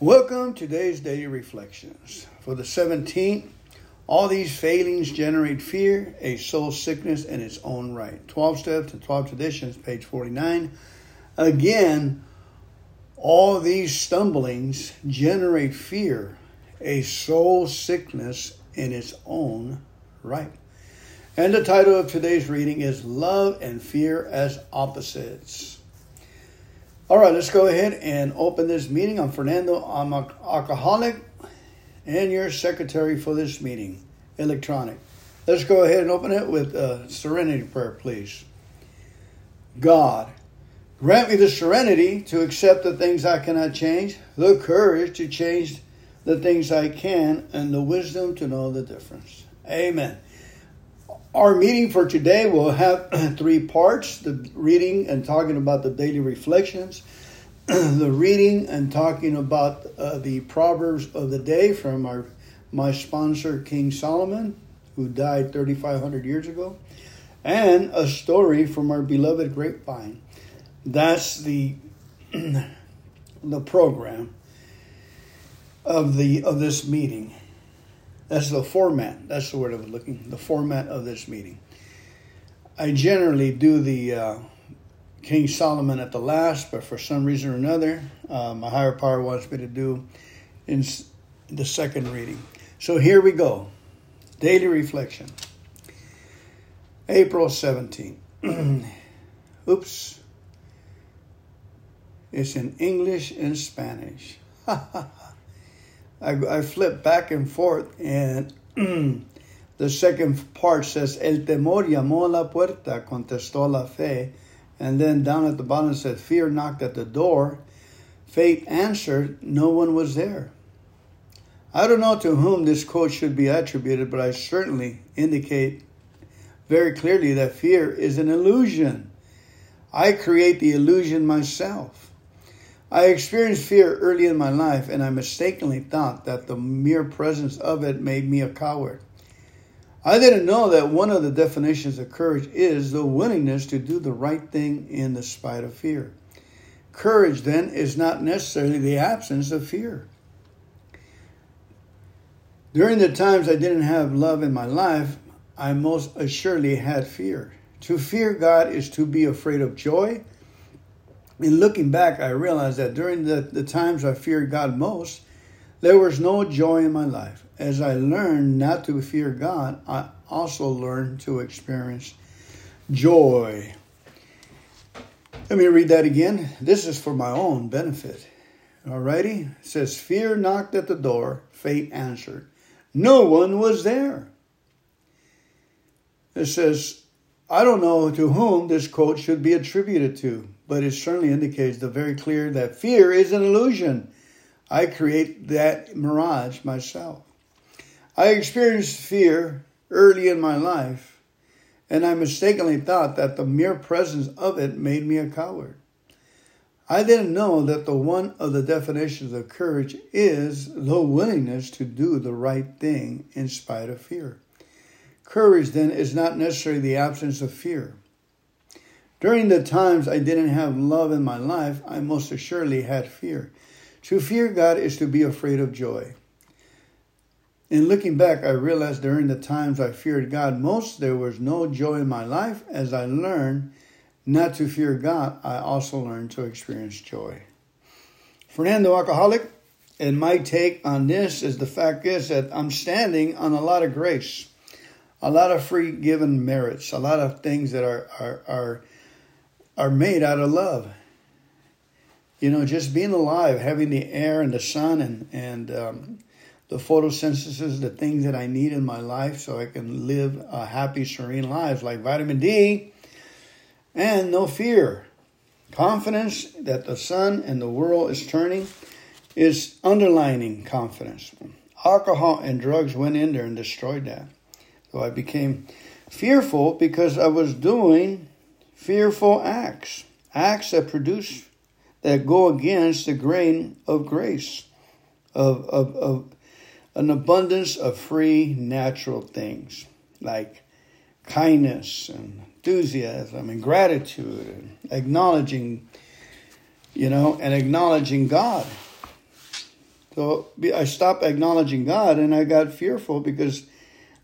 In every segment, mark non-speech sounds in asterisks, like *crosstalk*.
Welcome to today's daily reflections. For the 17th, all these failings generate fear, a soul sickness in its own right. 12 Steps and 12 Traditions, page 49. Again, all these stumblings generate fear, a soul sickness in its own right. And the title of today's reading is Love and Fear as Opposites. All right, let's go ahead and open this meeting. I'm Fernando. I'm an alcoholic and your secretary for this meeting, electronic. Let's go ahead and open it with a serenity prayer, please. God, grant me the serenity to accept the things I cannot change, the courage to change the things I can, and the wisdom to know the difference. Amen. Our meeting for today will have *clears throat* three parts the reading and talking about the daily reflections, *clears throat* the reading and talking about uh, the Proverbs of the day from our my sponsor, King Solomon, who died 3,500 years ago, and a story from our beloved grapevine. That's the *clears throat* the program of the of this meeting. That's the format. That's the word I was looking. The format of this meeting. I generally do the uh, King Solomon at the last, but for some reason or another, uh, my higher power wants me to do in the second reading. So here we go. Daily reflection. April 17th. *clears throat* Oops. It's in English and Spanish. *laughs* I, I flip back and forth, and *clears throat* the second part says, El temor llamó a la puerta, contestó la fe. And then down at the bottom it said, Fear knocked at the door. Faith answered, No one was there. I don't know to whom this quote should be attributed, but I certainly indicate very clearly that fear is an illusion. I create the illusion myself. I experienced fear early in my life, and I mistakenly thought that the mere presence of it made me a coward. I didn't know that one of the definitions of courage is the willingness to do the right thing in the spite of fear. Courage, then, is not necessarily the absence of fear. During the times I didn't have love in my life, I most assuredly had fear. To fear God is to be afraid of joy in looking back, I realized that during the, the times I feared God most, there was no joy in my life. As I learned not to fear God, I also learned to experience joy. Let me read that again. This is for my own benefit. Alrighty? It says, Fear knocked at the door, fate answered. No one was there. It says, I don't know to whom this quote should be attributed to but it certainly indicates the very clear that fear is an illusion. I create that mirage myself. I experienced fear early in my life, and I mistakenly thought that the mere presence of it made me a coward. I didn't know that the one of the definitions of courage is the willingness to do the right thing in spite of fear. Courage, then, is not necessarily the absence of fear. During the times I didn't have love in my life, I most assuredly had fear. To fear God is to be afraid of joy. In looking back, I realized during the times I feared God most, there was no joy in my life. As I learned not to fear God, I also learned to experience joy. Fernando Alcoholic, and my take on this is the fact is that I'm standing on a lot of grace, a lot of free given merits, a lot of things that are, are, are are made out of love. You know, just being alive, having the air and the sun and and um, the photosynthesis, the things that I need in my life, so I can live a happy, serene life, like vitamin D, and no fear, confidence that the sun and the world is turning, is underlining confidence. Alcohol and drugs went in there and destroyed that. So I became fearful because I was doing fearful acts, acts that produce, that go against the grain of grace, of, of, of an abundance of free natural things like kindness and enthusiasm and gratitude and acknowledging, you know, and acknowledging God. So I stopped acknowledging God and I got fearful because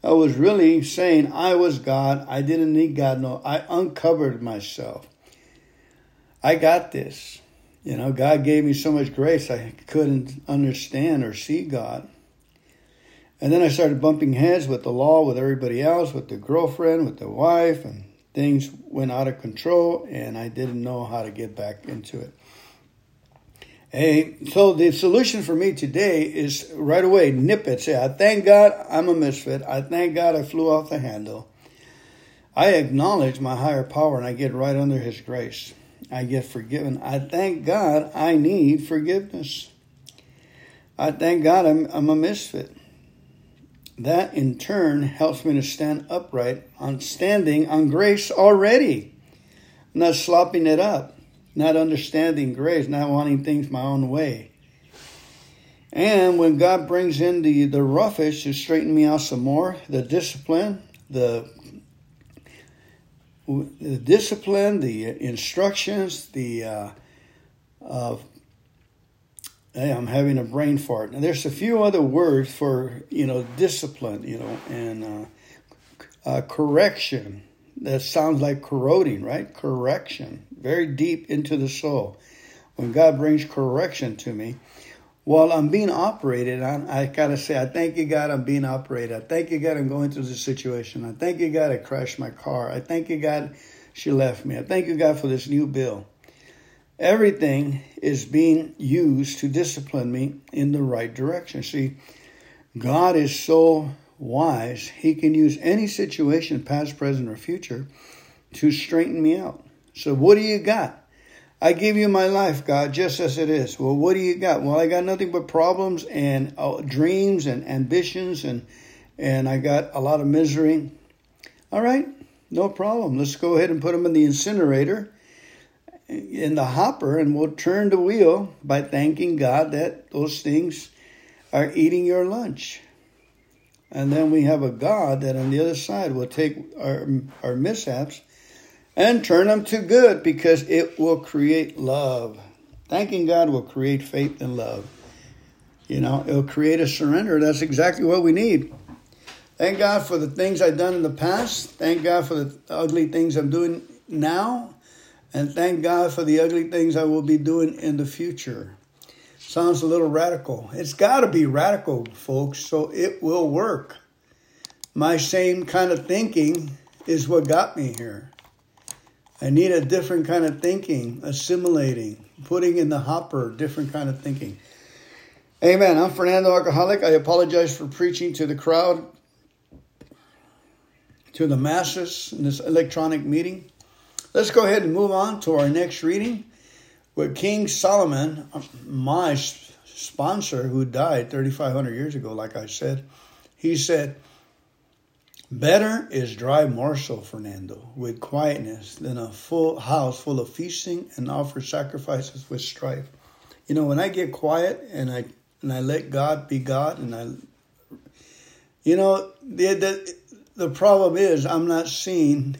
I was really saying I was God. I didn't need God. No, I uncovered myself. I got this. You know, God gave me so much grace I couldn't understand or see God. And then I started bumping heads with the law, with everybody else, with the girlfriend, with the wife, and things went out of control, and I didn't know how to get back into it. Hey, so the solution for me today is right away nip it. Say, I thank God I'm a misfit. I thank God I flew off the handle. I acknowledge my higher power and I get right under His grace. I get forgiven. I thank God I need forgiveness. I thank God I'm, I'm a misfit. That in turn helps me to stand upright on standing on grace already, not slopping it up, not understanding grace, not wanting things my own way. And when God brings in the, the roughage to straighten me out some more, the discipline, the the discipline, the instructions, the uh, uh, hey, I'm having a brain fart. And there's a few other words for you know discipline, you know, and uh, uh, correction. That sounds like corroding, right? Correction, very deep into the soul. When God brings correction to me, while I'm being operated, on, I gotta say, I thank you, God, I'm being operated. I thank you, God, I'm going through this situation. I thank you, God, I crashed my car. I thank you, God, she left me. I thank you, God, for this new bill. Everything is being used to discipline me in the right direction. See, God is so wise, He can use any situation, past, present, or future, to straighten me out. So, what do you got? I give you my life, God, just as it is. Well, what do you got? Well, I got nothing but problems and uh, dreams and ambitions, and and I got a lot of misery. All right, no problem. Let's go ahead and put them in the incinerator, in the hopper, and we'll turn the wheel by thanking God that those things are eating your lunch. And then we have a God that on the other side will take our, our mishaps and turn them to good because it will create love. Thanking God will create faith and love. You know, it'll create a surrender. That's exactly what we need. Thank God for the things I've done in the past. Thank God for the ugly things I'm doing now. And thank God for the ugly things I will be doing in the future. Sounds a little radical. It's got to be radical, folks, so it will work. My same kind of thinking is what got me here. I need a different kind of thinking, assimilating, putting in the hopper, different kind of thinking. Amen. I'm Fernando Alcoholic. I apologize for preaching to the crowd, to the masses in this electronic meeting. Let's go ahead and move on to our next reading with King Solomon, my sponsor who died 3,500 years ago, like I said. He said, Better is dry morsel, Fernando, with quietness than a full house full of feasting and offer sacrifices with strife. You know, when I get quiet and I and I let God be God and I you know, the the, the problem is I'm not seeing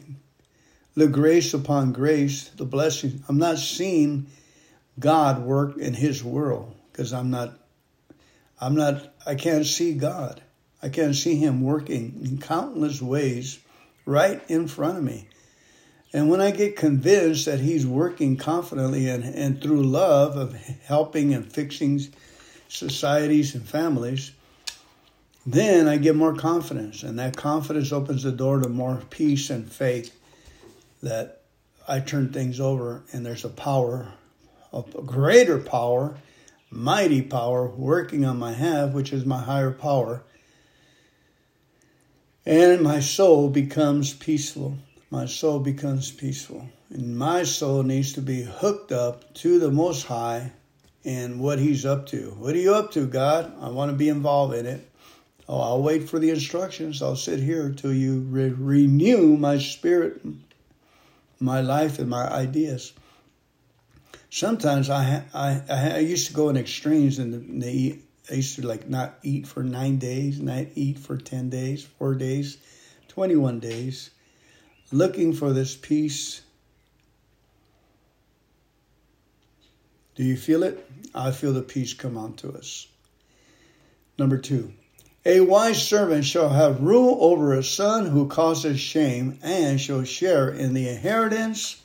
the grace upon grace, the blessing. I'm not seeing God work in his world because I'm not I'm not I can't see God. I can't see him working in countless ways right in front of me. And when I get convinced that he's working confidently and, and through love of helping and fixing societies and families, then I get more confidence. And that confidence opens the door to more peace and faith that I turn things over and there's a power, a greater power, mighty power working on my half, which is my higher power and my soul becomes peaceful. My soul becomes peaceful. And my soul needs to be hooked up to the Most High and what He's up to. What are you up to, God? I want to be involved in it. Oh, I'll wait for the instructions. I'll sit here till you re- renew my spirit, my life, and my ideas. Sometimes I, I, I used to go in extremes and the, in the I used to like not eat for nine days, not eat for 10 days, four days, 21 days, looking for this peace. Do you feel it? I feel the peace come onto us. Number two, a wise servant shall have rule over a son who causes shame and shall share in the inheritance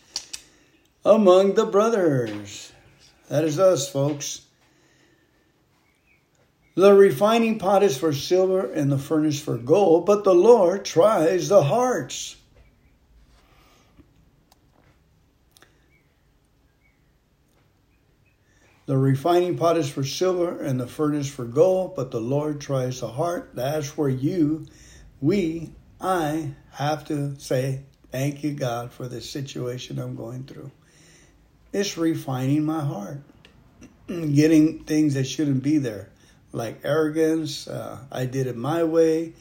among the brothers. That is us, folks. The refining pot is for silver and the furnace for gold, but the Lord tries the hearts. The refining pot is for silver and the furnace for gold, but the Lord tries the heart. That's where you, we, I have to say, Thank you, God, for the situation I'm going through. It's refining my heart, *clears throat* getting things that shouldn't be there, like arrogance. Uh, I did it my way.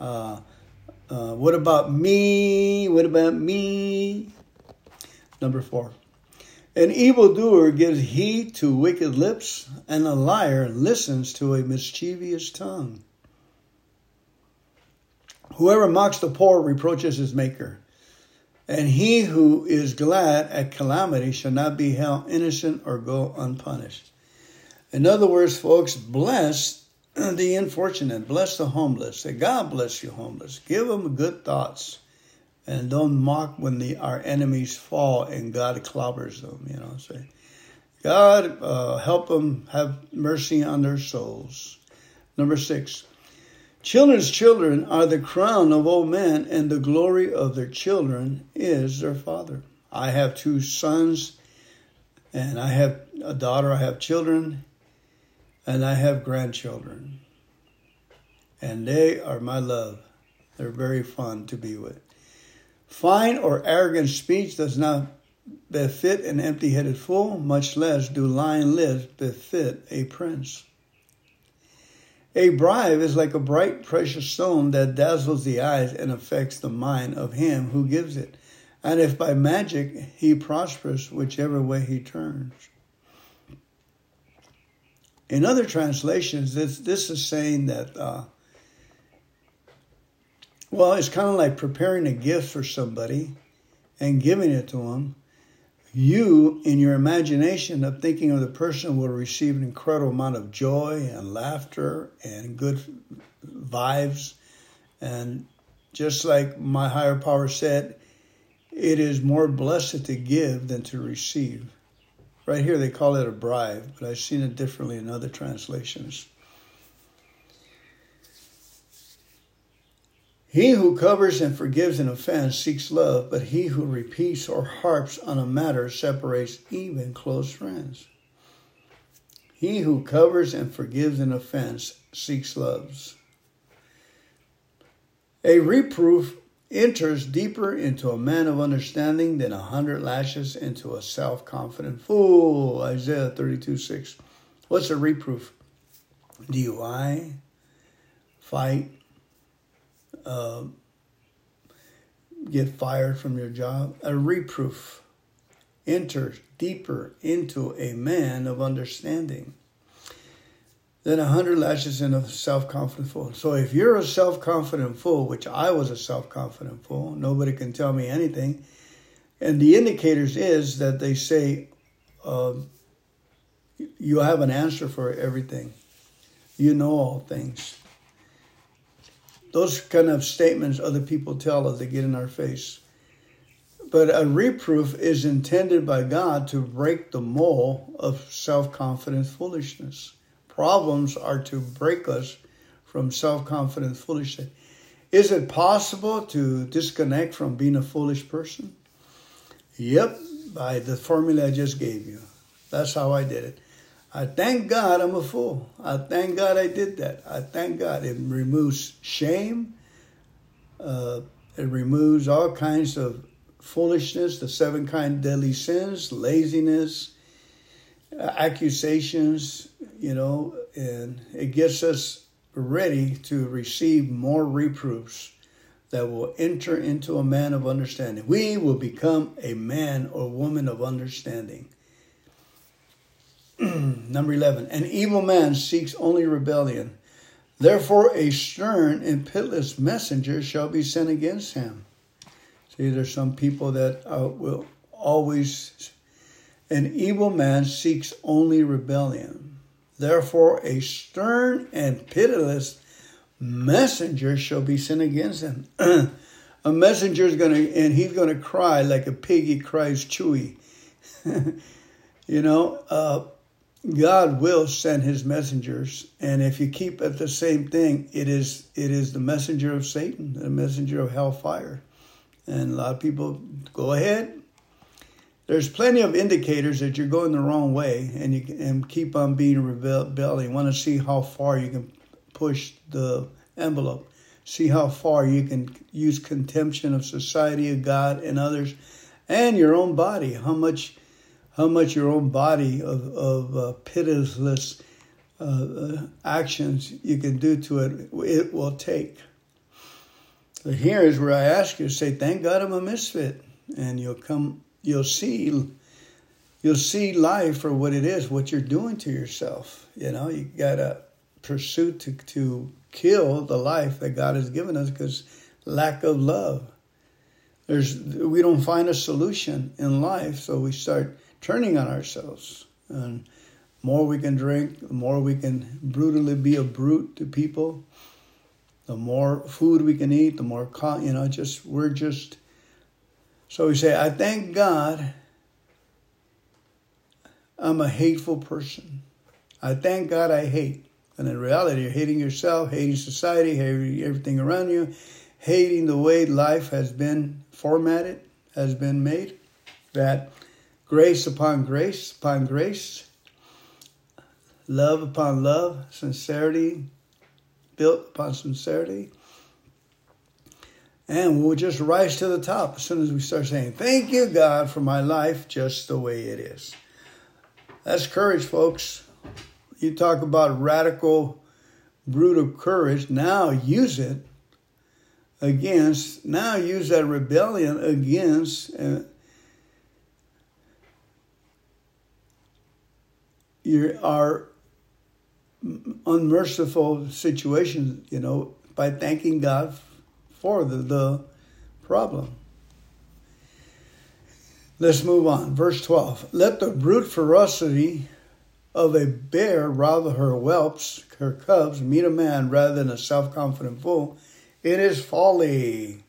Uh, uh, what about me? What about me? Number four. An evildoer gives heed to wicked lips, and a liar listens to a mischievous tongue. Whoever mocks the poor reproaches his maker, and he who is glad at calamity shall not be held innocent or go unpunished. In other words, folks, bless *clears throat* the unfortunate, bless the homeless. Say, God bless you, homeless. Give them good thoughts and don't mock when the our enemies fall and God clobbers them. You know, say, God uh, help them have mercy on their souls. Number six, children's children are the crown of old men, and the glory of their children is their father. I have two sons, and I have a daughter. I have children, and I have grandchildren, and they are my love. They're very fun to be with. Fine or arrogant speech does not befit an empty headed fool, much less do lying lips befit a prince. A bribe is like a bright, precious stone that dazzles the eyes and affects the mind of him who gives it. And if by magic he prospers, whichever way he turns. In other translations, this, this is saying that uh, well, it's kind of like preparing a gift for somebody and giving it to them. You, in your imagination of thinking of the person, will receive an incredible amount of joy and laughter and good vibes. And just like my higher power said, it is more blessed to give than to receive. Right here, they call it a bribe, but I've seen it differently in other translations. He who covers and forgives an offense seeks love, but he who repeats or harps on a matter separates even close friends. He who covers and forgives an offense seeks loves. A reproof enters deeper into a man of understanding than a hundred lashes into a self confident fool. Isaiah 32 6. What's a reproof? DUI, fight, uh, get fired from your job. A reproof enters deeper into a man of understanding than a hundred lashes in a self-confident fool. So if you're a self-confident fool, which I was a self-confident fool, nobody can tell me anything. And the indicators is that they say uh, you have an answer for everything. You know all things. Those kind of statements other people tell us, they get in our face. But a reproof is intended by God to break the mold of self confident foolishness. Problems are to break us from self confident foolishness. Is it possible to disconnect from being a foolish person? Yep, by the formula I just gave you. That's how I did it. I thank God I'm a fool. I thank God I did that. I thank God it removes shame. Uh, it removes all kinds of foolishness, the seven kind deadly sins, laziness, accusations, you know, and it gets us ready to receive more reproofs that will enter into a man of understanding. We will become a man or woman of understanding. *clears throat* Number 11, an evil man seeks only rebellion. Therefore, a stern and pitiless messenger shall be sent against him. See, there's some people that uh, will always, an evil man seeks only rebellion. Therefore, a stern and pitiless messenger shall be sent against him. *clears throat* a messenger is going to, and he's going to cry like a piggy cries chewy. *laughs* you know, uh, God will send his messengers, and if you keep at the same thing, it is it is the messenger of Satan, the messenger of hellfire. And a lot of people go ahead. There's plenty of indicators that you're going the wrong way, and you and keep on being rebelling. Want to see how far you can push the envelope, see how far you can use contemption of society, of God, and others, and your own body. How much how much your own body of, of uh, pitiless uh, uh, actions you can do to it, it will take. So here is where I ask you to say, thank God I'm a misfit. And you'll come, you'll see, you'll see life for what it is, what you're doing to yourself. You know, you got to pursue to, to kill the life that God has given us because lack of love. There's, we don't find a solution in life, so we start turning on ourselves. And more we can drink, the more we can brutally be a brute to people. The more food we can eat, the more, you know, just, we're just. So we say, I thank God I'm a hateful person. I thank God I hate. And in reality, you're hating yourself, hating society, hating everything around you, hating the way life has been formatted, has been made. That grace upon grace upon grace, love upon love, sincerity built upon sincerity. And we'll just rise to the top as soon as we start saying, Thank you, God, for my life just the way it is. That's courage, folks. You talk about radical, brutal courage. Now use it against, now use that rebellion against. Uh, your our unmerciful situations, you know, by thanking God for the, the problem. Let's move on. Verse 12. Let the brute ferocity of a bear rather her whelps, her cubs, meet a man rather than a self confident fool. It is folly.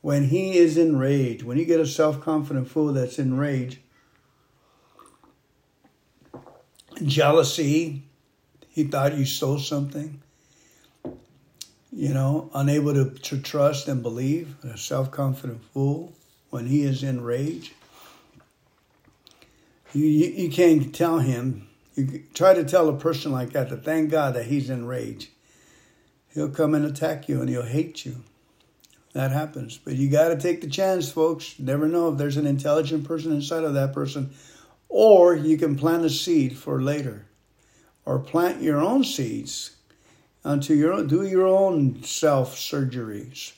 When he is enraged, when you get a self confident fool that's enraged, jealousy. He thought you stole something. You know, unable to, to trust and believe, a self confident fool when he is in rage. You, you, you can't tell him. You try to tell a person like that to thank God that he's in rage. He'll come and attack you and he'll hate you. That happens. But you got to take the chance, folks. Never know if there's an intelligent person inside of that person or you can plant a seed for later. Or plant your own seeds unto your own, do your own self surgeries.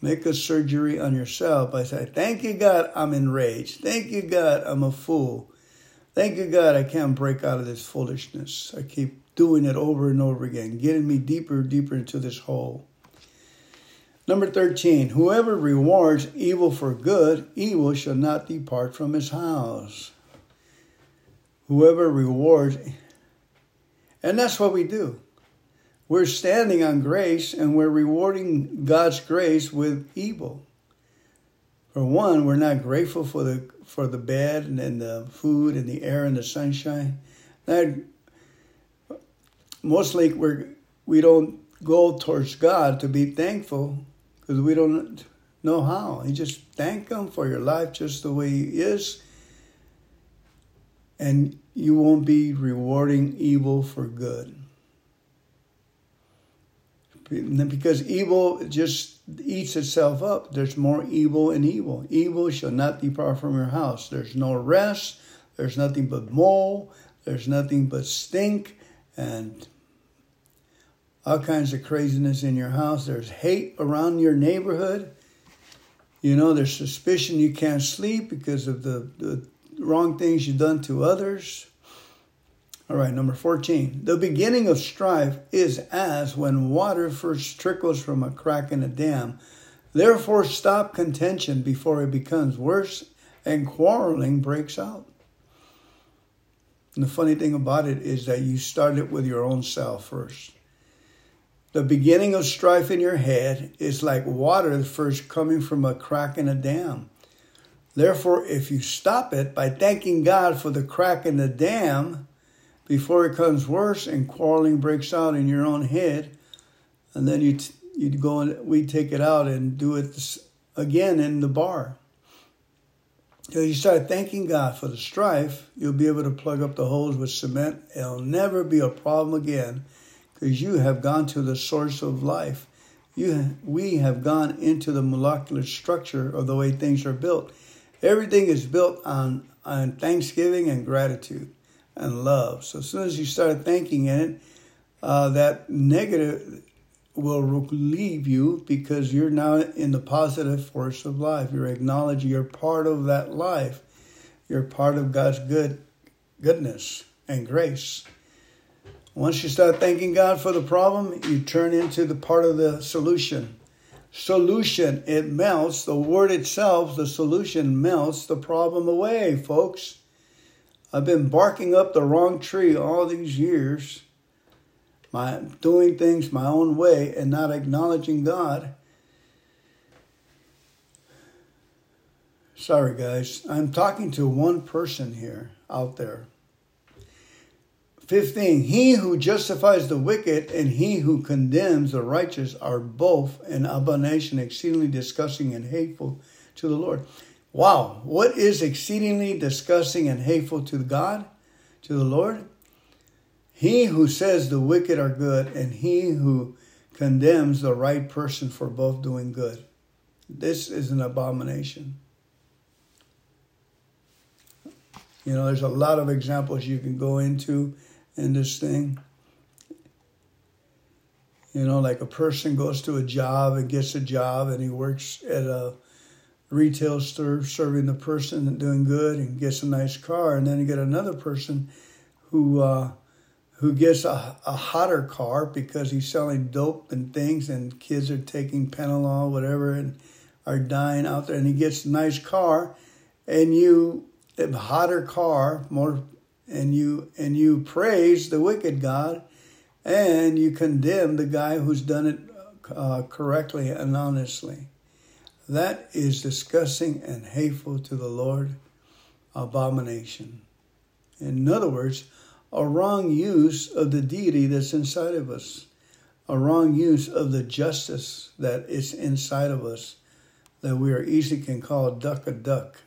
Make a surgery on yourself by saying, Thank you, God, I'm enraged. Thank you, God, I'm a fool. Thank you, God, I can't break out of this foolishness. I keep doing it over and over again, getting me deeper and deeper into this hole. Number 13, whoever rewards evil for good, evil shall not depart from his house whoever rewards. And that's what we do. We're standing on grace and we're rewarding God's grace with evil. For one, we're not grateful for the for the bed and the food and the air and the sunshine. That mostly we're we don't go towards God to be thankful because we don't know how. You just thank Him for your life just the way He is and you won't be rewarding evil for good. Because evil just eats itself up. There's more evil in evil. Evil shall not depart from your house. There's no rest. There's nothing but mold. There's nothing but stink and all kinds of craziness in your house. There's hate around your neighborhood. You know, there's suspicion you can't sleep because of the, the wrong things you've done to others. All right, number 14. The beginning of strife is as when water first trickles from a crack in a dam. Therefore, stop contention before it becomes worse and quarreling breaks out. And the funny thing about it is that you start it with your own self first. The beginning of strife in your head is like water first coming from a crack in a dam. Therefore, if you stop it by thanking God for the crack in the dam before it comes worse and quarreling breaks out in your own head, and then you t- you'd go and we take it out and do it again in the bar. So you start thanking God for the strife, you'll be able to plug up the holes with cement. It'll never be a problem again because you have gone to the source of life. You, we have gone into the molecular structure of the way things are built. Everything is built on, on thanksgiving and gratitude and love. So as soon as you start thanking it, uh, that negative will leave you because you're now in the positive force of life. You're acknowledging you're part of that life. You're part of God's good goodness and grace. Once you start thanking God for the problem, you turn into the part of the solution. Solution, it melts. The word itself, the solution melts the problem away, folks. I've been barking up the wrong tree all these years, my doing things my own way and not acknowledging God. Sorry, guys. I'm talking to one person here out there. 15 He who justifies the wicked and he who condemns the righteous are both an abomination exceedingly disgusting and hateful to the Lord. Wow, what is exceedingly disgusting and hateful to God, to the Lord? He who says the wicked are good and he who condemns the right person for both doing good. This is an abomination. You know, there's a lot of examples you can go into in this thing. You know, like a person goes to a job and gets a job and he works at a retail store serving the person and doing good and gets a nice car. And then you get another person who uh, who gets a, a hotter car because he's selling dope and things and kids are taking Panadol, whatever, and are dying out there. And he gets a nice car and you, a hotter car, more and you and you praise the wicked God, and you condemn the guy who's done it uh, correctly and honestly. That is disgusting and hateful to the Lord, abomination. In other words, a wrong use of the deity that's inside of us, a wrong use of the justice that is inside of us, that we are easily can call duck a duck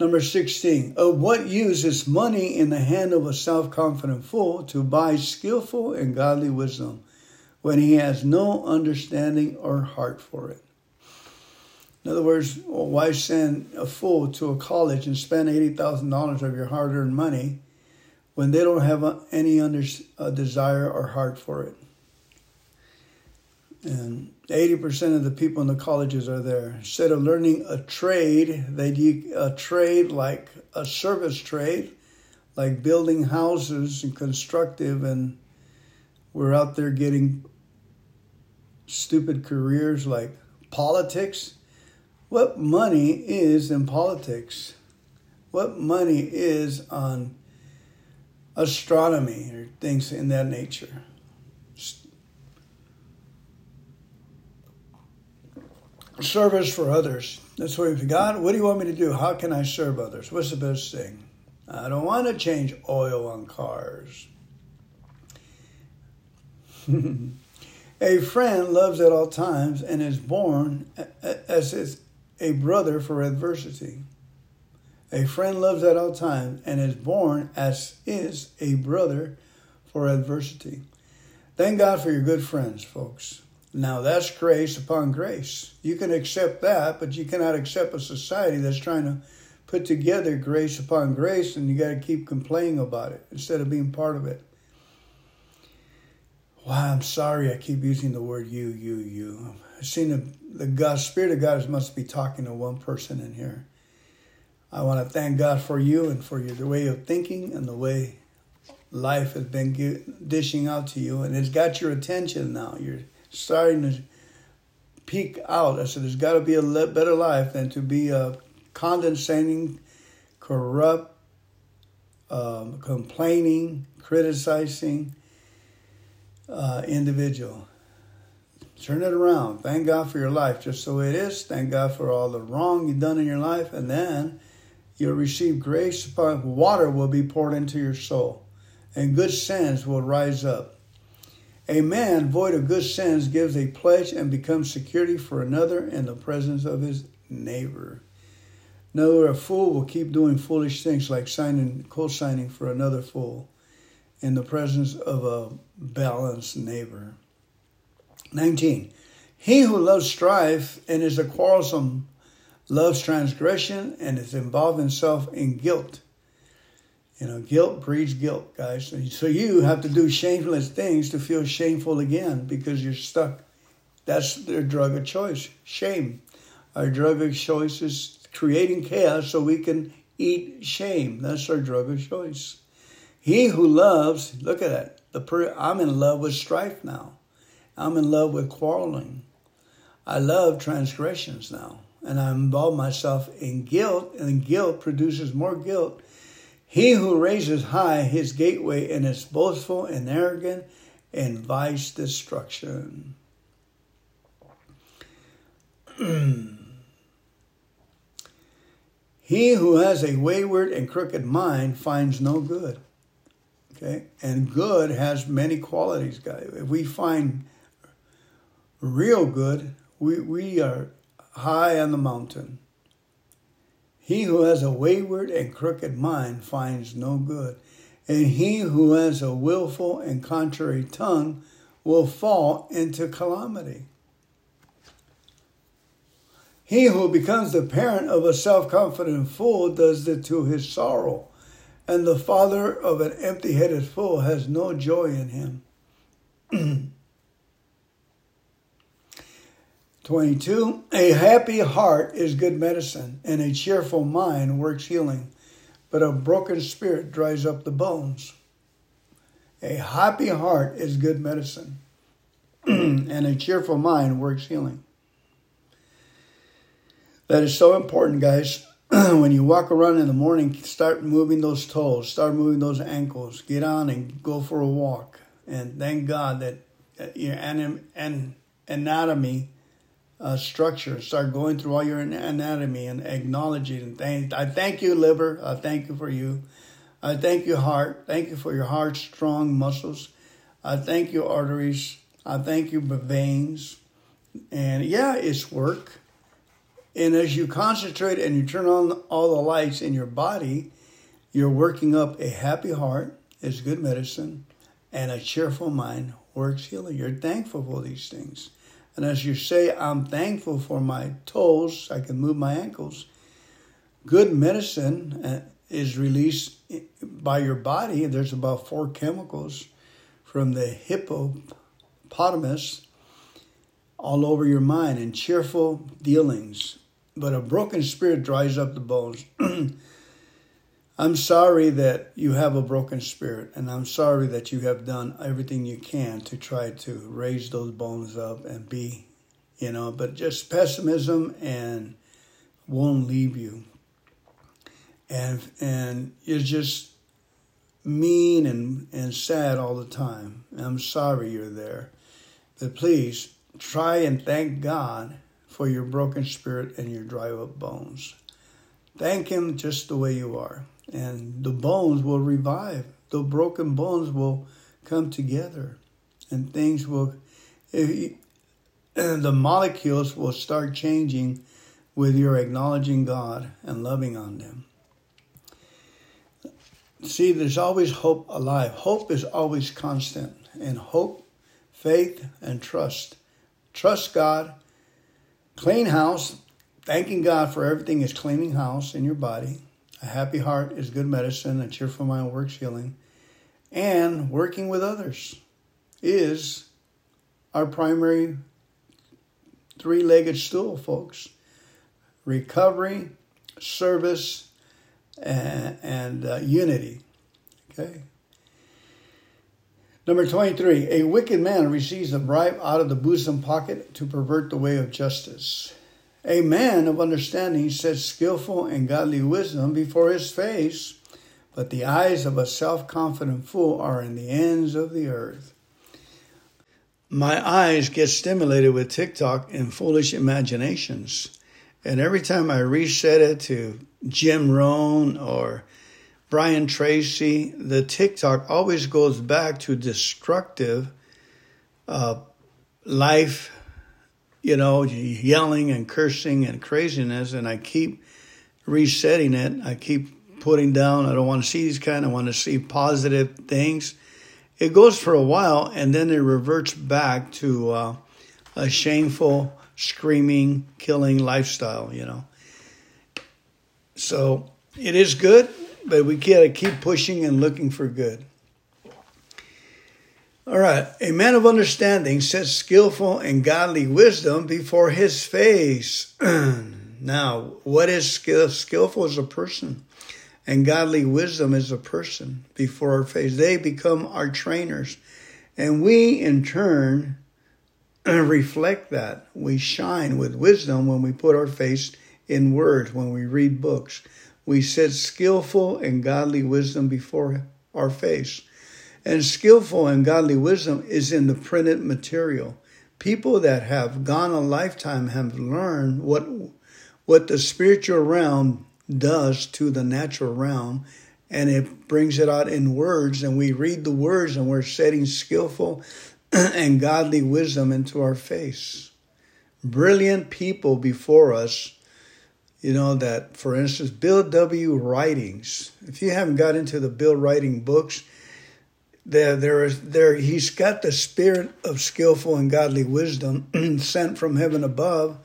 Number 16. Of what use is money in the hand of a self confident fool to buy skillful and godly wisdom when he has no understanding or heart for it? In other words, why send a fool to a college and spend $80,000 of your hard earned money when they don't have any under, uh, desire or heart for it? and 80% of the people in the colleges are there. Instead of learning a trade, they do a trade like a service trade, like building houses and constructive, and we're out there getting stupid careers like politics. What money is in politics? What money is on astronomy or things in that nature? service for others. That's what God, what do you want me to do? How can I serve others? What's the best thing? I don't want to change oil on cars. *laughs* a friend loves at all times and is born as is a brother for adversity. A friend loves at all times and is born as is a brother for adversity. Thank God for your good friends, folks. Now that's grace upon grace. You can accept that, but you cannot accept a society that's trying to put together grace upon grace and you got to keep complaining about it instead of being part of it. Wow, I'm sorry I keep using the word you, you, you. I've seen the, the God, Spirit of God must be talking to one person in here. I want to thank God for you and for your the way of thinking and the way life has been dishing out to you, and it's got your attention now. You're starting to peek out. I said, there's got to be a better life than to be a condescending, corrupt, um, complaining, criticizing uh, individual. Turn it around. Thank God for your life just the way it is. Thank God for all the wrong you've done in your life. And then you'll receive grace. Upon, water will be poured into your soul, and good sins will rise up. A man void of good sins gives a pledge and becomes security for another in the presence of his neighbor. No, a fool will keep doing foolish things like signing, co-signing for another fool in the presence of a balanced neighbor. 19. He who loves strife and is a quarrelsome loves transgression and is involved himself in guilt. You know, guilt breeds guilt, guys. So you have to do shameless things to feel shameful again because you're stuck. That's their drug of choice, shame. Our drug of choice is creating chaos so we can eat shame. That's our drug of choice. He who loves, look at that. The per, I'm in love with strife now. I'm in love with quarreling. I love transgressions now. And I involve myself in guilt, and guilt produces more guilt he who raises high his gateway and is boastful and arrogant invites destruction. *clears throat* he who has a wayward and crooked mind finds no good. Okay? And good has many qualities, guys. If we find real good, we, we are high on the mountain. He who has a wayward and crooked mind finds no good, and he who has a willful and contrary tongue will fall into calamity. He who becomes the parent of a self confident fool does it to his sorrow, and the father of an empty headed fool has no joy in him. *clears throat* 22. A happy heart is good medicine, and a cheerful mind works healing, but a broken spirit dries up the bones. A happy heart is good medicine, *clears throat* and a cheerful mind works healing. That is so important, guys. *clears throat* when you walk around in the morning, start moving those toes, start moving those ankles, get on and go for a walk. And thank God that uh, your anatomy uh, structure. Start going through all your anatomy and acknowledging and thank. I thank you, liver. I thank you for you. I thank you, heart. Thank you for your heart strong muscles. I thank you, arteries. I thank you, veins. And yeah, it's work. And as you concentrate and you turn on all the lights in your body, you're working up a happy heart is good medicine, and a cheerful mind works healing. You're thankful for these things. And as you say, I'm thankful for my toes, I can move my ankles. Good medicine uh, is released by your body. There's about four chemicals from the hippopotamus all over your mind and cheerful dealings. But a broken spirit dries up the bones. *clears throat* I'm sorry that you have a broken spirit, and I'm sorry that you have done everything you can to try to raise those bones up and be, you know, but just pessimism and won't leave you. And and you're just mean and, and sad all the time. I'm sorry you're there. But please try and thank God for your broken spirit and your dry up bones. Thank Him just the way you are and the bones will revive. The broken bones will come together, and things will, if, the molecules will start changing with your acknowledging God and loving on them. See, there's always hope alive. Hope is always constant, and hope, faith, and trust. Trust God, clean house, thanking God for everything is cleaning house in your body a happy heart is good medicine, a cheerful mind works healing. And working with others is our primary three legged stool, folks. Recovery, service, and, and uh, unity. Okay. Number 23, a wicked man receives a bribe out of the bosom pocket to pervert the way of justice. A man of understanding sets skillful and godly wisdom before his face, but the eyes of a self confident fool are in the ends of the earth. My eyes get stimulated with TikTok and foolish imaginations. And every time I reset it to Jim Rohn or Brian Tracy, the TikTok always goes back to destructive uh, life, you know, yelling and cursing and craziness. And I keep resetting it. I keep putting down, I don't want to see these kind, I want to see positive things. It goes for a while and then it reverts back to uh, a shameful, screaming, killing lifestyle, you know. So it is good, but we gotta keep pushing and looking for good. All right, a man of understanding sets skillful and godly wisdom before his face. *clears throat* now, what is skill? Skillful is a person, and godly wisdom is a person before our face. They become our trainers, and we in turn *clears throat* reflect that. We shine with wisdom when we put our face in words, when we read books. We set skillful and godly wisdom before our face. And skillful and godly wisdom is in the printed material. People that have gone a lifetime have learned what what the spiritual realm does to the natural realm and it brings it out in words and we read the words and we're setting skillful *clears throat* and godly wisdom into our face. Brilliant people before us, you know, that for instance, Bill W. writings. If you haven't got into the Bill writing books, there, there is there he's got the spirit of skillful and godly wisdom *clears throat* sent from heaven above,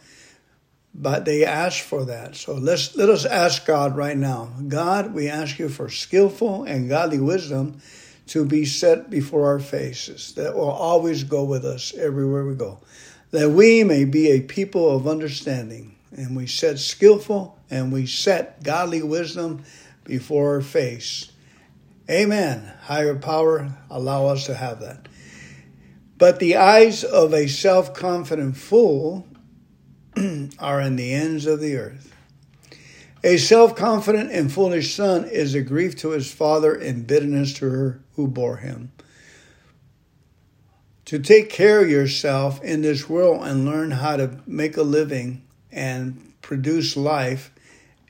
but they ask for that. So let's let us ask God right now. God, we ask you for skillful and godly wisdom to be set before our faces, that will always go with us everywhere we go, that we may be a people of understanding. And we set skillful and we set godly wisdom before our face. Amen. Higher power, allow us to have that. But the eyes of a self confident fool *clears throat* are in the ends of the earth. A self confident and foolish son is a grief to his father and bitterness to her who bore him. To take care of yourself in this world and learn how to make a living and produce life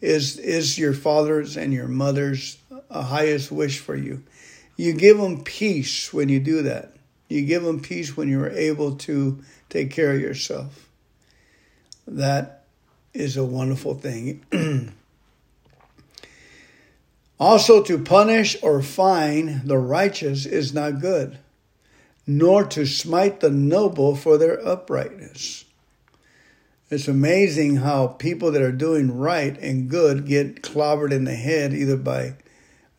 is, is your father's and your mother's uh, highest wish for you. You give them peace when you do that. You give them peace when you're able to take care of yourself. That is a wonderful thing. *clears throat* Also, to punish or fine the righteous is not good, nor to smite the noble for their uprightness. It's amazing how people that are doing right and good get clobbered in the head either by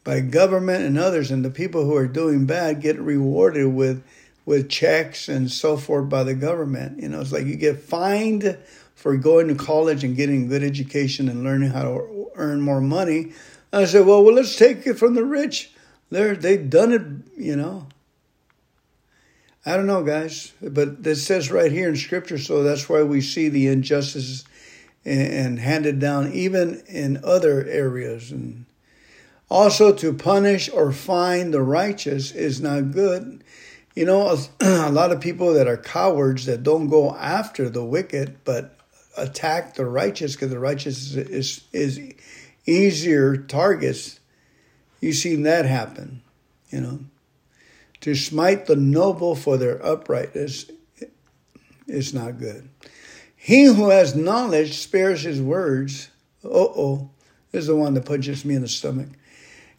by government and others, and the people who are doing bad get rewarded with with checks and so forth by the government. You know, it's like you get fined for going to college and getting good education and learning how to earn more money I said, well, well, let's take it from the rich. They're, they've done it, you know. I don't know, guys, but it says right here in Scripture, so that's why we see the injustices and handed down even in other areas. And also to punish or fine the righteous is not good. You know, *clears throat* a, lot of people that are cowards that don't go after the wicked, but attack the righteous because the righteous is, is, is easier targets, you've seen that happen, you know. To smite the noble for their uprightness is not good. He who has knowledge spares his words. Uh oh, is the one that punches me in the stomach.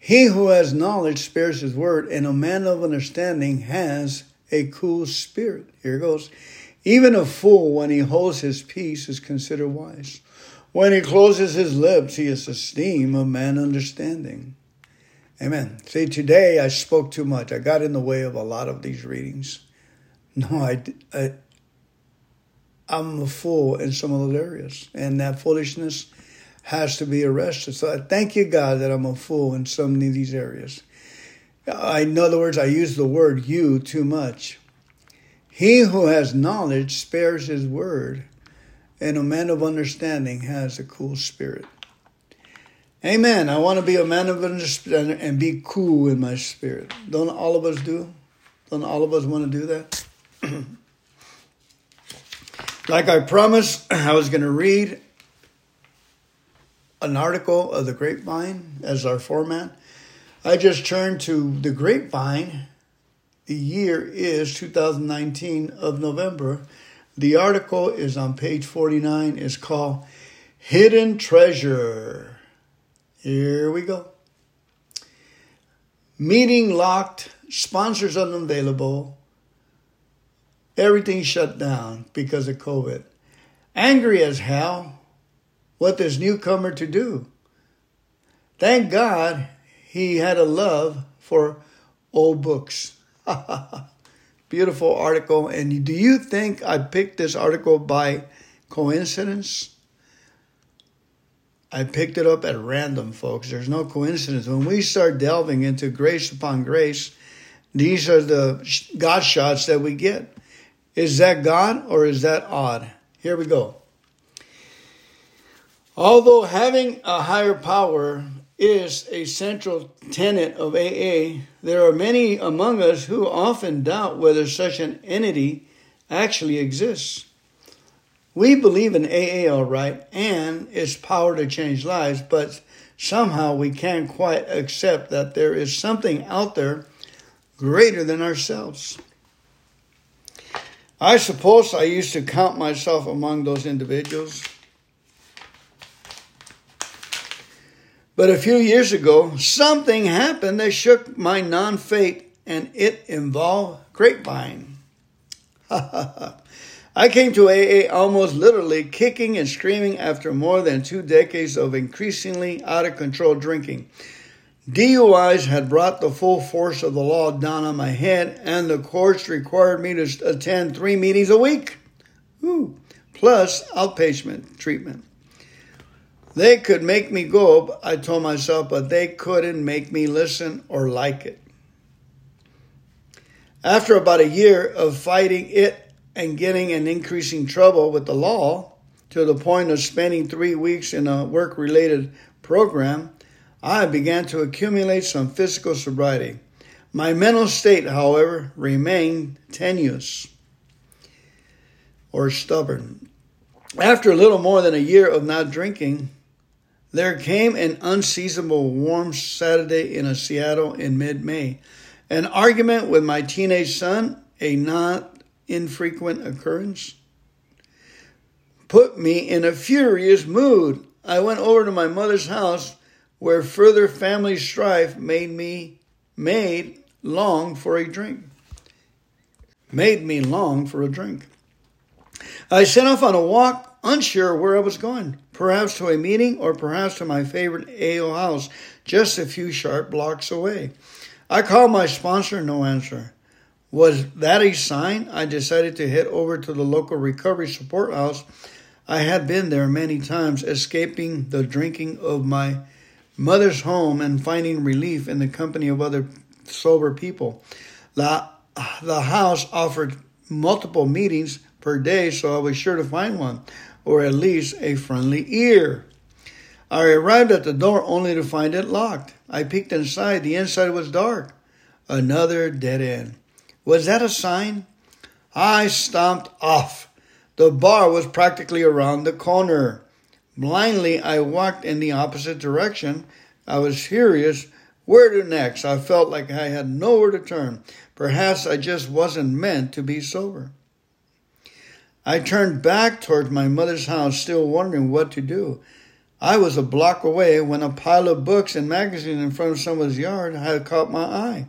He who has knowledge spares his word, and a man of understanding has a cool spirit. Here it goes. Even a fool, when he holds his peace, is considered wise. When he closes his lips, he is esteemed a man understanding. Amen. See, today I spoke too much. I got in the way of a lot of these readings. No, I, I, I'm a fool in some of those areas, and that foolishness has to be arrested. So I thank you, God, that I'm a fool in some of these areas. I, in other words, I use the word you too much. He who has knowledge spares his word, and a man of understanding has a cool spirit. Amen. I want to be a man of understanding and be cool in my spirit. Don't all of us do? Don't all of us want to do that? *clears throat* like I promised, *clears throat* I was going to read an article of the Grapevine as our format. I just turned to the Grapevine. The year is 2019 of November. The article is on page 49. It's called Hidden Treasure. Here we go. Meeting locked, sponsors unavailable, everything shut down because of COVID. Angry as hell, what this newcomer to do? Thank God he had a love for old books. *laughs* Beautiful article. And do you think I picked this article by coincidence? I picked it up at random, folks. There's no coincidence. When we start delving into grace upon grace, these are the God shots that we get. Is that God or is that odd? Here we go. Although having a higher power is a central tenet of AA, there are many among us who often doubt whether such an entity actually exists. We believe in AA all right and its power to change lives, but somehow we can't quite accept that there is something out there greater than ourselves. I suppose I used to count myself among those individuals. But a few years ago, something happened that shook my non faith, and it involved grapevine. *laughs* I came to AA almost literally kicking and screaming after more than two decades of increasingly out of control drinking. DUIs had brought the full force of the law down on my head, and the courts required me to attend three meetings a week, Ooh, plus outpatient treatment. They could make me go, I told myself, but they couldn't make me listen or like it. After about a year of fighting it and getting in increasing trouble with the law to the point of spending three weeks in a work related program, I began to accumulate some physical sobriety. My mental state, however, remained tenuous or stubborn. After a little more than a year of not drinking, there came an unseasonable warm Saturday in a Seattle in mid May. An argument with my teenage son, a not infrequent occurrence, put me in a furious mood. I went over to my mother's house where further family strife made me made long for a drink. Made me long for a drink. I set off on a walk, unsure where I was going perhaps to a meeting or perhaps to my favorite AO house just a few sharp blocks away. I called my sponsor, no answer. Was that a sign? I decided to head over to the local recovery support house. I had been there many times, escaping the drinking of my mother's home and finding relief in the company of other sober people. The, the house offered multiple meetings per day, so I was sure to find one or at least a friendly ear. I arrived at the door only to find it locked. I peeked inside. The inside was dark. Another dead end. Was that a sign? I stomped off. The bar was practically around the corner. Blindly, I walked in the opposite direction. I was furious. Where to next? I felt like I had nowhere to turn. Perhaps I just wasn't meant to be sober. I turned back towards my mother's house, still wondering what to do. I was a block away when a pile of books and magazines in front of someone's yard had caught my eye.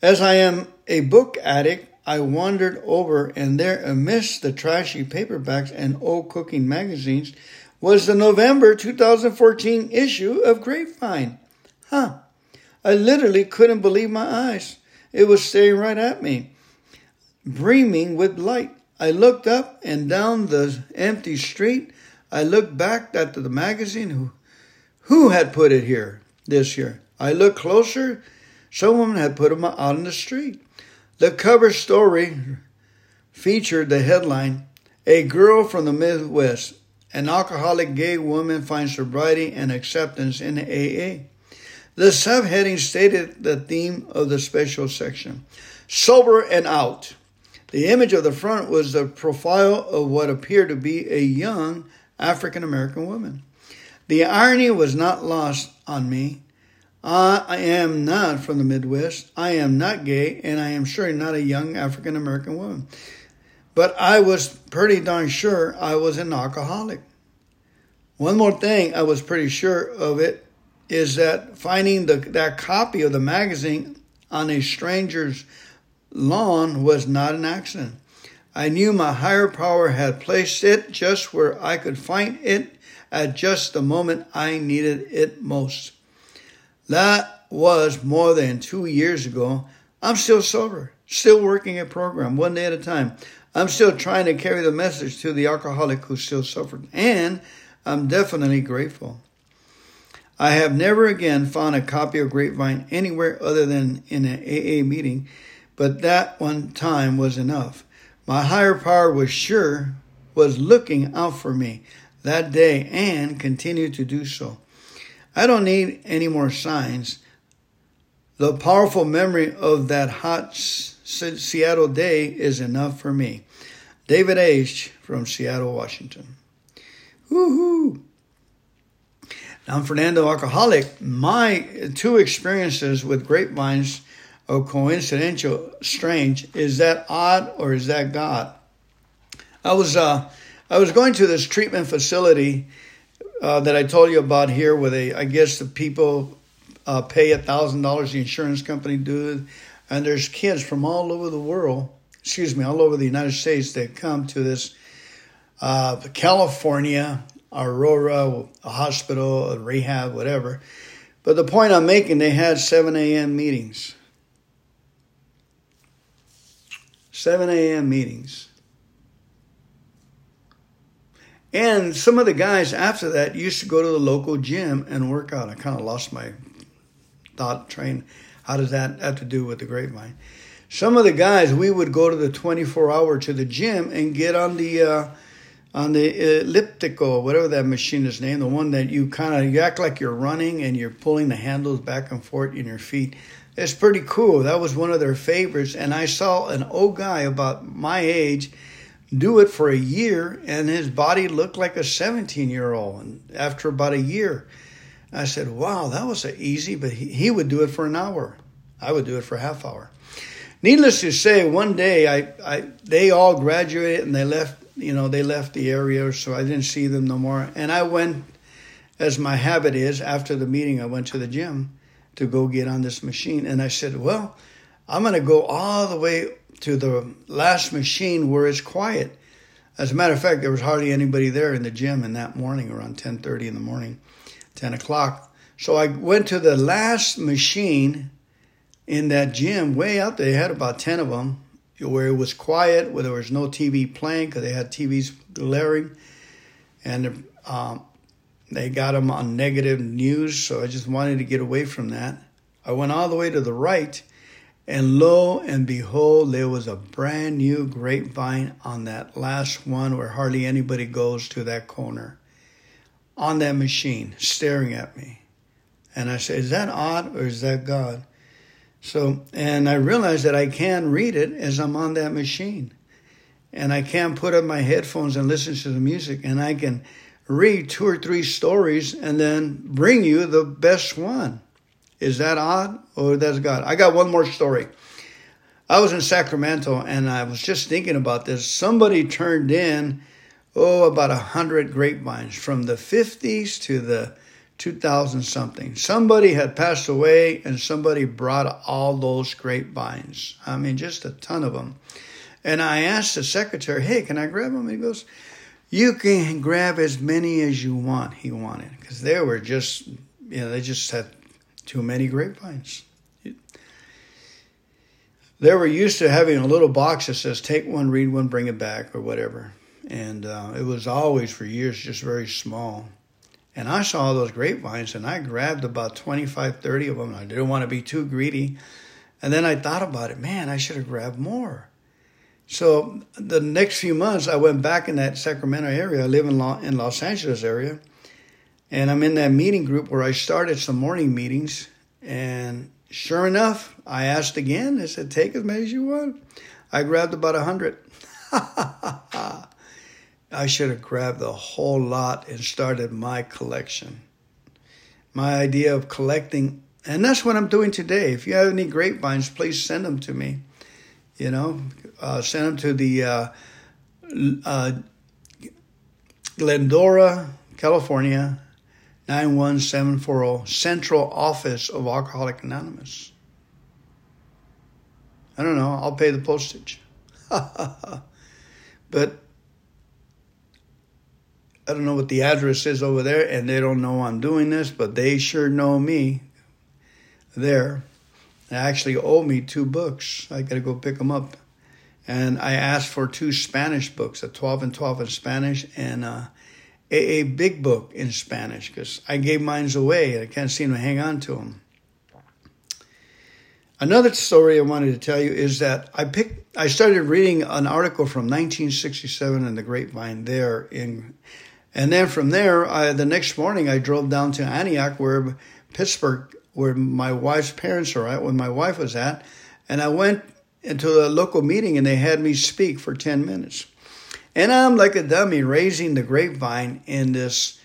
As I am a book addict, I wandered over, and there, amidst the trashy paperbacks and old cooking magazines, was the November 2014 issue of Grapevine. Huh. I literally couldn't believe my eyes. It was staring right at me, beaming with light. I looked up and down the empty street. I looked back at the magazine. Who, who had put it here this year? I looked closer. Someone had put them out on the street. The cover story featured the headline A girl from the Midwest, An alcoholic gay woman finds sobriety and acceptance in AA. The subheading stated the theme of the special section sober and out. The image of the front was the profile of what appeared to be a young African American woman. The irony was not lost on me. I am not from the Midwest. I am not gay, and I am sure not a young African American woman. But I was pretty darn sure I was an alcoholic. One more thing I was pretty sure of it is that finding the, that copy of the magazine on a stranger's lawn was not an accident. I knew my higher power had placed it just where I could find it at just the moment I needed it most. That was more than two years ago. I'm still sober, still working a program one day at a time. I'm still trying to carry the message to the alcoholic who still suffered, and I'm definitely grateful. I have never again found a copy of Grapevine anywhere other than in an AA meeting, but that one time was enough. My higher power was sure, was looking out for me that day and continued to do so. I don't need any more signs. The powerful memory of that hot Seattle day is enough for me. David H. from Seattle, Washington. Woohoo! I'm Fernando Alcoholic. My two experiences with grapevines are coincidental, strange. Is that odd or is that God? I was uh, I was going to this treatment facility uh, that I told you about here, where they I guess the people uh, pay a thousand dollars. The insurance company do, and there's kids from all over the world. Excuse me, all over the United States that come to this uh, California Aurora, a hospital, a rehab, whatever. But the point I'm making, they had 7 a.m. meetings. 7 a.m. meetings. And some of the guys after that used to go to the local gym and work out. I kind of lost my thought train. How does that have to do with the grapevine? Some of the guys, we would go to the 24 hour to the gym and get on the uh, on the elliptical, whatever that machine is named, the one that you kind of you act like you're running and you're pulling the handles back and forth in your feet. It's pretty cool. That was one of their favorites, and I saw an old guy about my age do it for a year, and his body looked like a 17 year old. And after about a year, I said, "Wow, that was easy." But he, he would do it for an hour. I would do it for a half hour. Needless to say, one day I, I they all graduated and they left you know, they left the area, so I didn't see them no more. And I went, as my habit is, after the meeting, I went to the gym to go get on this machine. And I said, well, I'm going to go all the way to the last machine where it's quiet. As a matter of fact, there was hardly anybody there in the gym in that morning, around 10:30 in the morning, 10 o'clock. So I went to the last machine in that gym, way out there. They had about 10 of them, where it was quiet, where there was no TV playing because they had TVs glaring, and um, they got them on negative news. So I just wanted to get away from that. I went all the way to the right, and lo and behold, there was a brand new grapevine on that last one where hardly anybody goes to that corner on that machine, staring at me. And I said, Is that odd or is that God? So, and I realized that I can read it as I'm on that machine. And I can put up my headphones and listen to the music, and I can read two or three stories and then bring you the best one. Is that odd or that's God? I got one more story. I was in Sacramento and I was just thinking about this. Somebody turned in, oh, about a hundred grapevines from the 50s to the 2000 something. Somebody had passed away and somebody brought all those grapevines. I mean, just a ton of them. And I asked the secretary, hey, can I grab them? he goes, you can grab as many as you want, he wanted. Because they were just, you know, they just had too many grapevines. They were used to having a little box that says, take one, read one, bring it back, or whatever. And uh, it was always for years just very small. And I saw those grapevines and I grabbed about 25, 30 of them. I didn't want to be too greedy. And then I thought about it man, I should have grabbed more. So the next few months, I went back in that Sacramento area. I live in, in Los Angeles area. And I'm in that meeting group where I started some morning meetings. And sure enough, I asked again. I said, take as many as you want. I grabbed about a hundred. *laughs* I should have grabbed the whole lot and started my collection. My idea of collecting, and that's what I'm doing today. If you have any grapevines, please send them to me. You know, uh, send them to the uh, uh, Glendora, California, 91740, Central Office of Alcoholic Anonymous. I don't know, I'll pay the postage. *laughs* but I don't know what the address is over there, and they don't know I'm doing this, but they sure know me there. Actually owe me two books. I got to go pick them up. And I asked for two Spanish books, a 12 and 12 in Spanish and a, a big book in Spanish, because I gave mine away. And I can't seem to hang on to them. Another story I wanted to tell you is that I picked, I started reading an article from 1967 in the Grapevine there in, and then from there, I, the next morning I drove down to Antioch, where Pittsburg, where my wife's parents are at, when my wife was at, and I went into a local meeting and they had me speak for 10 minutes. And I'm like a dummy raising the grapevine in this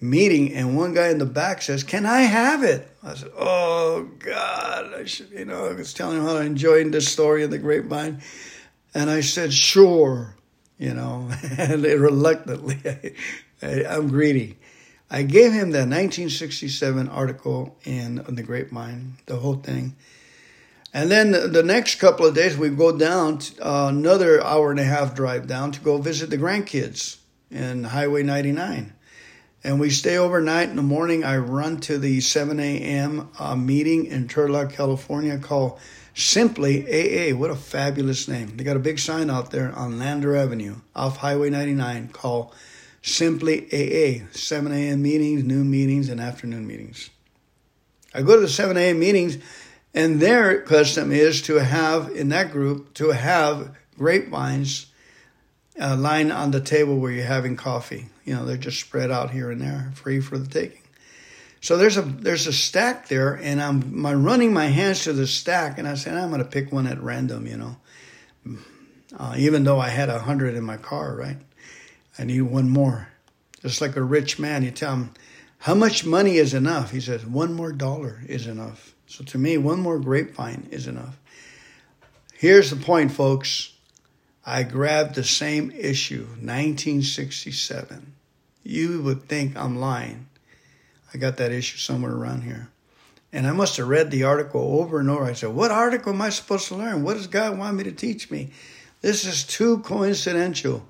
meeting and one guy in the back says, Can I have it? I said, Oh God, I should, you know, I was telling him how I enjoyed this story of the grapevine. And I said, Sure, you know, *laughs* and reluctantly, *laughs* I, I'm greedy. I gave him that 1967 article in, in the grapevine, the whole thing. And then the next couple of days, we go down uh, another hour and a half drive down to go visit the grandkids in Highway 99 and we stay overnight. In the morning, I run to the 7 a.m. Uh, meeting in Turlock, California called Simply AA. What a fabulous name. They got a big sign out there on Lander Avenue off Highway 99 called Simply AA. 7 a.m. meetings, noon meetings, and afternoon meetings. I go to the 7 a.m. meetings, and their custom is to have, in that group, to have grapevines uh, lying on the table where you're having coffee. You know, they're just spread out here and there, free for the taking. So there's a there's a stack there, and I'm my running my hands to the stack, and I said I'm going to pick one at random. You know, uh, even though I had a hundred in my car, right? I need one more. Just like a rich man, you tell him, how much money is enough? He says, one more dollar is enough. So to me, one more grapevine is enough. Here's the point, folks. I grabbed the same issue, 1967. You would think I'm lying. I got that issue somewhere around here. And I must have read the article over and over. I said, What article am I supposed to learn? What does God want me to teach me? This is too coincidental.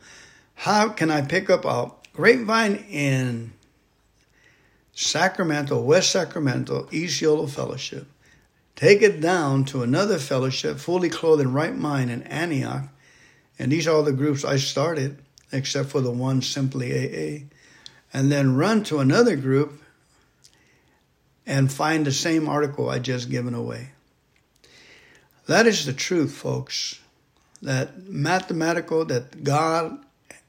How can I pick up a grapevine in Sacramento, West Sacramento, East Yolo Fellowship, take it down to another fellowship, fully clothed in right mind in Antioch, and these are all the groups I started, except for the one Simply AA. And then run to another group and find the same article I just given away. That is the truth, folks. That mathematical, that God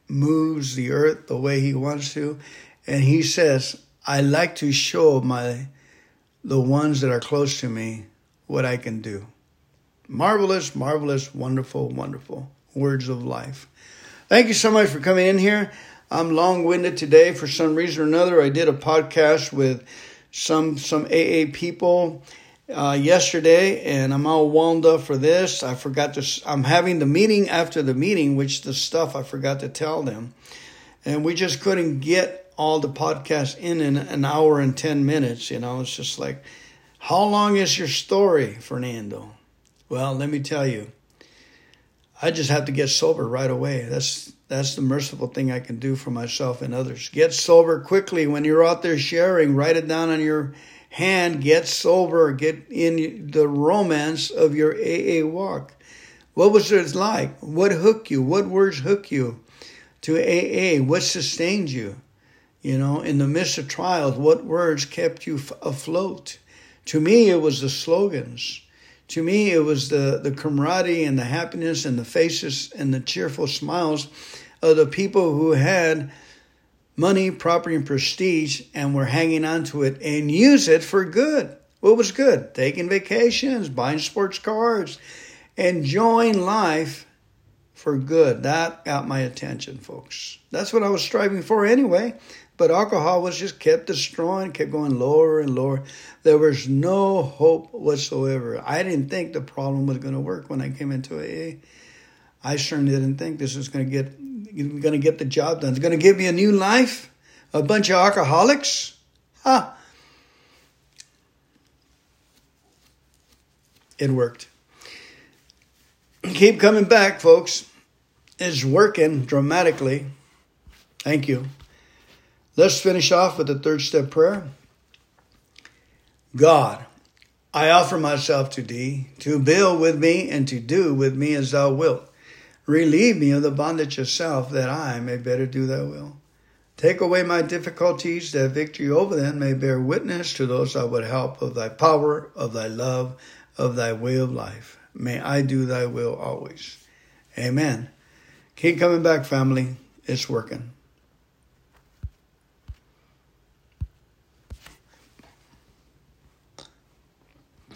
moves the earth the way He wants to. And He says, I like to show my the ones that are close to me what I can do. Marvelous, marvelous, wonderful, wonderful words of life. Thank you so much for coming in here. I'm long-winded today for some reason or another. I did a podcast with some some AA people uh, yesterday, and I'm all wound up for this. I forgot to. I'm having the meeting after the meeting, which the stuff I forgot to tell them, and we just couldn't get all the podcasts in in an hour and ten minutes. You know, it's just like, how long is your story, Fernando? Well, let me tell you. I just have to get sober right away. That's that's the merciful thing I can do for myself and others. Get sober quickly when you're out there sharing. Write it down on your hand. Get sober. Get in the romance of your AA walk. What was it like? What hooked you? What words hooked you to AA? What sustained you? You know, in the midst of trials, what words kept you afloat? To me, it was the slogans To me, it was the, the camaraderie and the happiness and the faces and the cheerful smiles of the people who had money, property, and prestige and were hanging on to it and use it for good. What was good? Taking vacations, buying sports cars, enjoying life for good. That got my attention, folks. That's what I was striving for anyway. But alcohol was just kept destroying, kept going lower and lower. There was no hope whatsoever. I didn't think the problem was going to work when I came into AA. I certainly didn't think this was going to get going to get the job done. It's going to give me a new life. A bunch of alcoholics. Huh. It worked. Keep coming back, folks. It's working dramatically. Thank you. Let's finish off with the third step prayer. God, I offer myself to thee to build with me and to do with me as thou wilt. Relieve me of the bondage of self that I may better do thy will. Take away my difficulties that victory over them may bear witness to those I would help of thy power, of thy love, of thy way of life. May I do thy will always. Amen. Keep coming back, family. It's working.